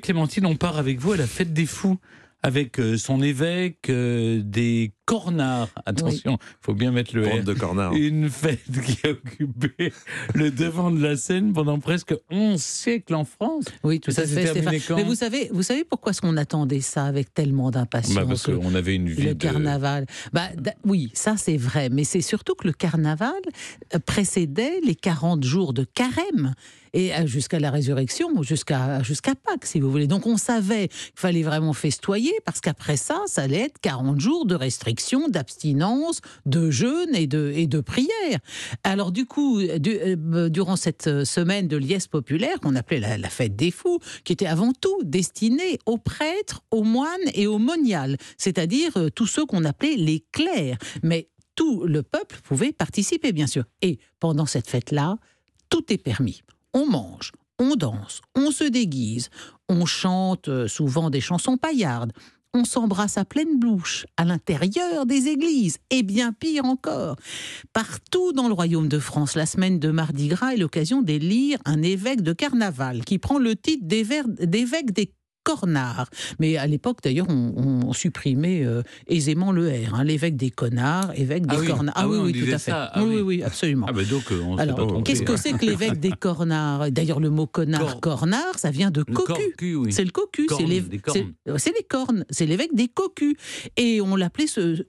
Clémentine, on part avec vous à la fête des fous avec euh, son évêque, euh, des cornards. Attention, il faut bien mettre le R. de cornards. Une fête qui a occupé le devant de la scène pendant presque 11 siècles en France. Oui, tout Ça à fait. Mais vous savez, vous savez pourquoi est-ce qu'on attendait ça avec tellement d'impatience Bah, parce le- qu'on avait une vie le de... carnaval? Bah, oui, ça c'est vrai, mais c'est surtout que le carnaval euh, précédait les 40 jours de carême et euh, jusqu'à la résurrection, jusqu'à jusqu'à Pâques, si vous voulez. Donc on savait qu'il fallait vraiment festoyer parce qu'après ça, ça allait être 40 jours de restriction, d'abstinence, de jeûne et de, et de prière. Alors du coup, du- euh, durant cette euh, semaine de liesse populaire qu'on appelait la, fête des fous, qui était avant tout destinée aux prêtres, aux moines et aux moniales, c'est-à-dire euh, tous ceux qu'on appelait les clercs. Mais tout le peuple pouvait participer, bien sûr. Et pendant cette fête-là, tout est permis. On mange, on danse, on se déguise, on chante euh, souvent des chansons paillardes, on s'embrasse à pleine bouche à l'intérieur des églises, et bien pire encore. Partout dans le royaume de France, la semaine de Mardi Gras est l'occasion d'élire un évêque de carnaval qui prend le titre d'évêque des cornards. Mais à l'époque, d'ailleurs, on, on supprimait euh, aisément le R. hein, l'évêque des connards, évêque des Ah oui. cornards. Ah oui, on tout à fait. ça. Ah oui, oui. oui, oui, absolument. Ah donc, euh, on Alors, qu'est-ce que c'est que l'évêque des cornards? D'ailleurs, le mot connard, Cor- cornard, ça vient de cocu. oui. C'est le cocu, c'est les, des cornes. c'est- c'est les cornes, c'est l'évêque des cocus. Et on l'appelait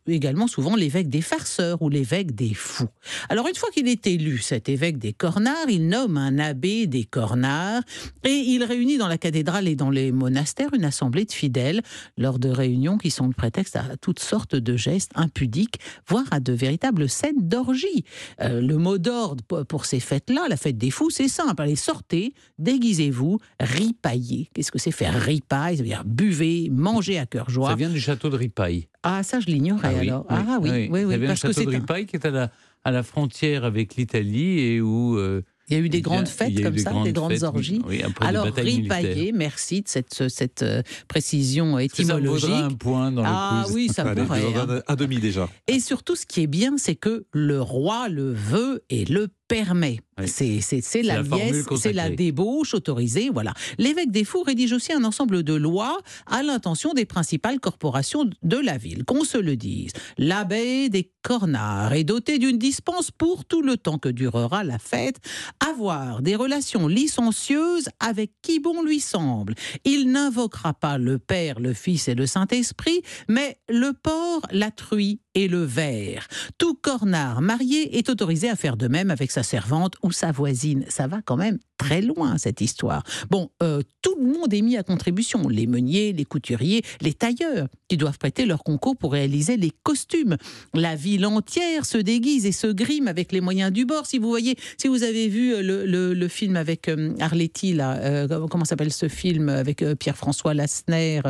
également souvent l'évêque des farceurs ou l'évêque des fous. Alors une fois qu'il est élu, cet évêque des cornards, il nomme un abbé des cornards et il réunit dans la cathédrale et dans les monastères une assemblée de fidèles lors de réunions qui sont le prétexte à toutes sortes de gestes impudiques, voire à de véritables scènes d'orgie. Euh, le mot d'ordre pour- ces fêtes-là, la fête des fous, c'est simple. Allez, sortez, déguisez-vous, ripaillez. Qu'est-ce que c'est faire ripaille? Ça veut dire buvez, mangez à cœur joie. Ça vient du château de Ripaille. Ah, ça, je l'ignorais oui, alors. Ah oui, oui, oui. Ça vient parce du que château de c'est un- Ripaille qui est à la, à la frontière avec l'Italie et où... euh, il y a eu des grandes fêtes comme ça, des grandes fêtes, orgies. Oui, Alors, ripaillez, merci de cette, cette euh, précision Ça me étymologique. vaudra un point dans Ah le quiz. oui, ça je pourrait. un demi déjà. Et surtout, ce qui est bien, c'est que le roi le veut et le permet. Oui. C'est la, la formule liesse, c'est la débauche autorisée. Voilà. L'évêque des Fous rédige aussi un ensemble de lois à l'intention des principales corporations de la ville. Qu'on se le dise, l'abbé des Cornards est doté d'une dispense pour tout le temps que durera la fête, avoir des relations licencieuses avec qui bon lui semble. Il n'invoquera pas le Père, le Fils et le Saint-Esprit, mais le porc, la truie et le ver. Tout cornard marié est autorisé à faire de même avec sa servante ou sa voisine. Ça va quand même très loin, cette histoire. Bon, euh, tout le monde est mis à contribution. Les meuniers, les couturiers, les tailleurs, qui doivent prêter leur concours pour réaliser les costumes. La ville entière se déguise et se grime avec les moyens du bord. Si vous voyez, si vous avez vu euh, le, film avec euh, Arletty, là, comment s'appelle ce film avec Pierre-François Lassner,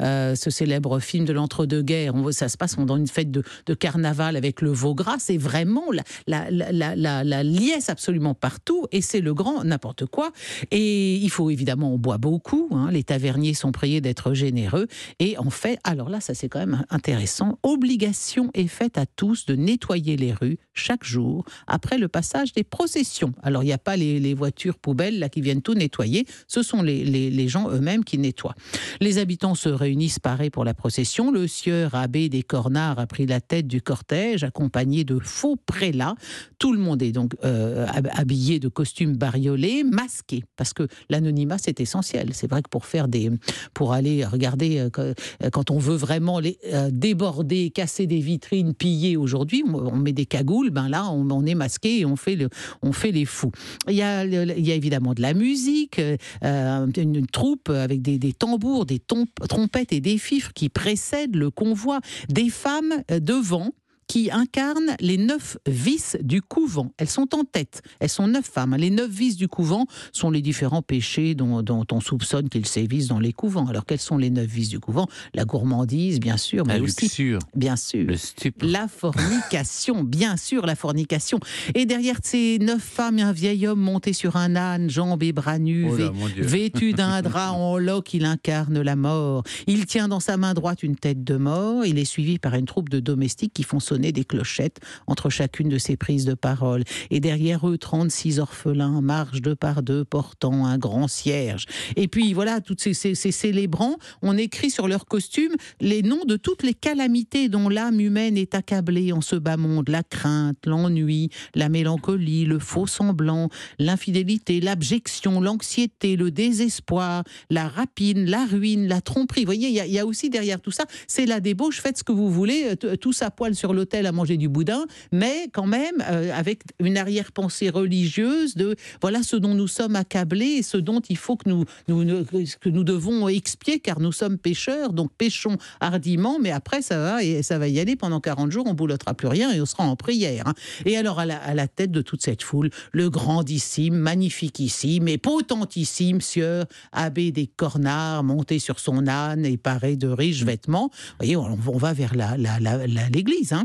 ce célèbre film de l'entre-deux-guerres? Ça se passe dans une fête de, carnaval avec le veau gras. C'est vraiment la- la liesse absolument partout et c'est le grand n'importe quoi. Et il faut évidemment, on boit beaucoup. hein. les taverniers sont priés d'être généreux. Et en fait, alors là, ça c'est quand même intéressant. Obligation est faite à tous de nettoyer les rues chaque jour après le passage des processions. Alors il n'y a pas les, voitures poubelles là qui viennent tout nettoyer. Ce sont les, gens eux-mêmes qui nettoient. Les habitants se réunissent parés pour la procession. Le sieur abbé des Cornards a pris la tête du cortège, accompagné de faux prélats. Tout le monde est donc euh, hab- habillé de costumes bariolés, masqués, parce que l'anonymat c'est essentiel. C'est vrai que pour faire des, pour aller regarder euh, quand- euh, quand on veut vraiment euh, déborder, casser des vitrines, piller aujourd'hui, on, met des cagoules. Ben là, on, est masqué et on fait on fait les fous. Il y a, il y a évidemment de la musique, une, troupe avec des, tambours, des trompettes et des fifres qui précèdent le convoi, des femmes devant qui incarnent les neuf vices du couvent. Elles sont en tête. Elles sont neuf femmes. Les neuf vices du couvent sont les différents péchés dont, dont on soupçonne qu'ils sévissent dans les couvents. Alors quels sont les neuf vices du couvent? La gourmandise, bien sûr, mais La aussi, luxure, bien sûr, le stupre. la fornication, bien sûr, la fornication. Et derrière ces neuf femmes, un vieil homme monté sur un âne, jambes et bras nus, Oh là, vêtu d'un drap en loques, il incarne la mort. Il tient dans sa main droite une tête de mort. Il est suivi par une troupe de domestiques qui font sonner des clochettes entre chacune de ces prises de parole. Et derrière eux, 36 orphelins marchent deux par deux, portant un grand cierge. Et puis voilà, tous ces, célébrants, on écrit sur leur costume les noms de toutes les calamités dont l'âme humaine est accablée en ce bas monde la crainte, l'ennui, la mélancolie, le faux semblant, l'infidélité, l'abjection, l'anxiété, le désespoir, la rapine, la ruine, la tromperie. Vous voyez, il y, a aussi derrière tout ça, c'est la débauche, faites ce que vous voulez, tous à poil sur l'autel à manger du boudin, mais quand même euh, avec une arrière-pensée religieuse de voilà ce dont nous sommes accablés et ce dont il faut que nous, que nous devons expier car nous sommes pécheurs, donc péchons hardiment, mais après ça va, et ça va y aller pendant 40 jours, on boulottera plus rien et on sera en prière. Hein. Et alors à la, tête de toute cette foule, le grandissime, magnifiquissime et potentissime sieur abbé des Cornards, monté sur son âne et paré de riches vêtements. Vous voyez, on, va vers l'église. La, hein.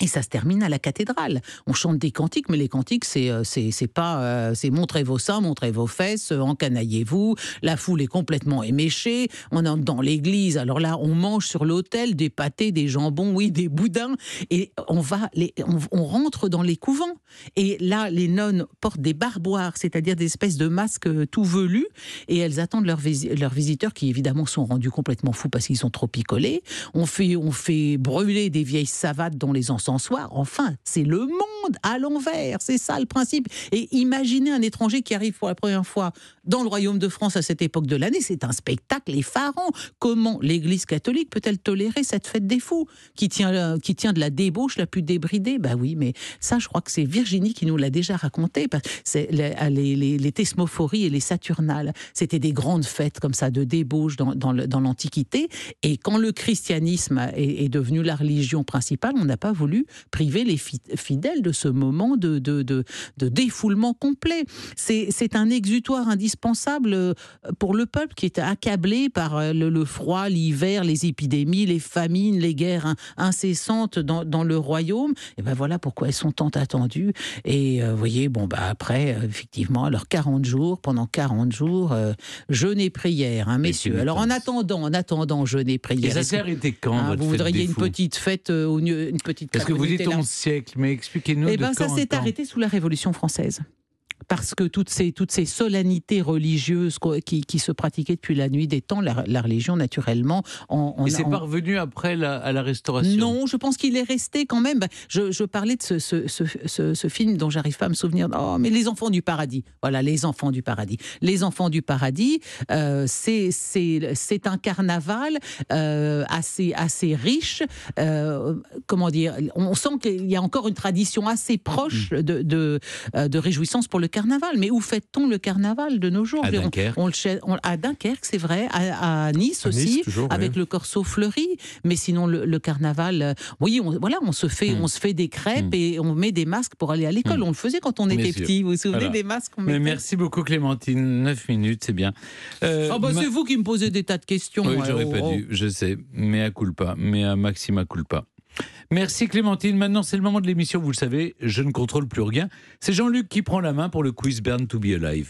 Et ça se termine à la cathédrale. On chante des cantiques, mais les cantiques, c'est euh, c'est pas euh, c'est montrez vos seins, montrez vos fesses, euh, encanaillez-vous. La foule est complètement éméchée. On entre dans l'église. Alors là, on mange sur l'autel des pâtés, des jambons, oui, des boudins. Et on va les, on, rentre dans les couvents. Et là, les nonnes portent des barboires, c'est-à-dire des espèces de masques tout velus, et elles attendent leurs, visiteurs qui évidemment sont rendus complètement fous parce qu'ils sont trop picolés. On fait on fait brûler des vieilles savates dans les encens soir. Enfin, c'est le monde à l'envers. C'est ça le principe. Et imaginez un étranger qui arrive pour la première fois dans le royaume de France à cette époque de l'année. C'est un spectacle effarant. Comment l'Église catholique peut-elle tolérer cette fête des fous qui tient, qui tient de la débauche la plus débridée? Bah oui, mais ça, je crois que c'est Virginie qui nous l'a déjà raconté. C'est les, les, les, thesmophories et les saturnales. C'était des grandes fêtes comme ça de débauche dans, dans l'Antiquité. Et quand le christianisme est, devenu la religion principale, on n'a pas voulu priver les fidèles de ce moment de, de, de, défoulement complet. C'est un exutoire indispensable euh, pour le peuple qui est accablé par euh, le, froid, l'hiver, les épidémies, les famines, les guerres incessantes dans, dans, le royaume. Et ben voilà pourquoi elles sont tant attendues. Et euh, vous voyez, bon, bah après, effectivement, alors 40 jours, pendant 40 jours, jeûne et prière, hein, messieurs. Alors en attendant, en attendant jeûne et prière. Et ça s'est arrêté quand hein, Vous voudriez une petite fête, une petite que vous dites 11 siècle, mais expliquez-nous. Eh bien, ça s'est arrêté sous la Révolution française parce que toutes ces, toutes ces solennités religieuses qui, qui, se pratiquaient depuis la nuit des temps, la, religion naturellement. On, Et c'est pas revenu après la, à la restauration? Non, je pense qu'il est resté quand même. Je, je parlais de ce, ce, ce, ce film dont j'arrive pas à me souvenir. Oh, mais Les Enfants du Paradis. Voilà, Les Enfants du Paradis. Les Enfants du Paradis, euh, c'est un carnaval euh, assez, assez riche. Euh, comment dire? On sent qu'il y a encore une tradition assez proche mm. de, de, euh, de réjouissance pour le carnaval. Mais où fait-on le carnaval de nos jours À Dunkerque. On, à Dunkerque, c'est vrai. À, Nice aussi, avec le corso fleuri. Mais sinon, le, carnaval, euh, oui, on, voilà, on se fait, hmm. on se fait des crêpes hmm. et on met des masques pour aller à l'école. Hmm. On le faisait quand on était petit. Vous vous souvenez des masques Mais Merci beaucoup, Clémentine. 9 minutes, c'est bien. Euh, oh, bah, C'est vous qui me posez des tas de questions. Oui, j'aurais pas oh. dû, je sais. Mais à culpa. Mais à Maxima culpa. Merci Clémentine. Maintenant, c'est le moment de l'émission. Vous le savez, je ne contrôle plus rien. C'est Jean-Luc qui prend la main pour le quiz Burn to be Alive.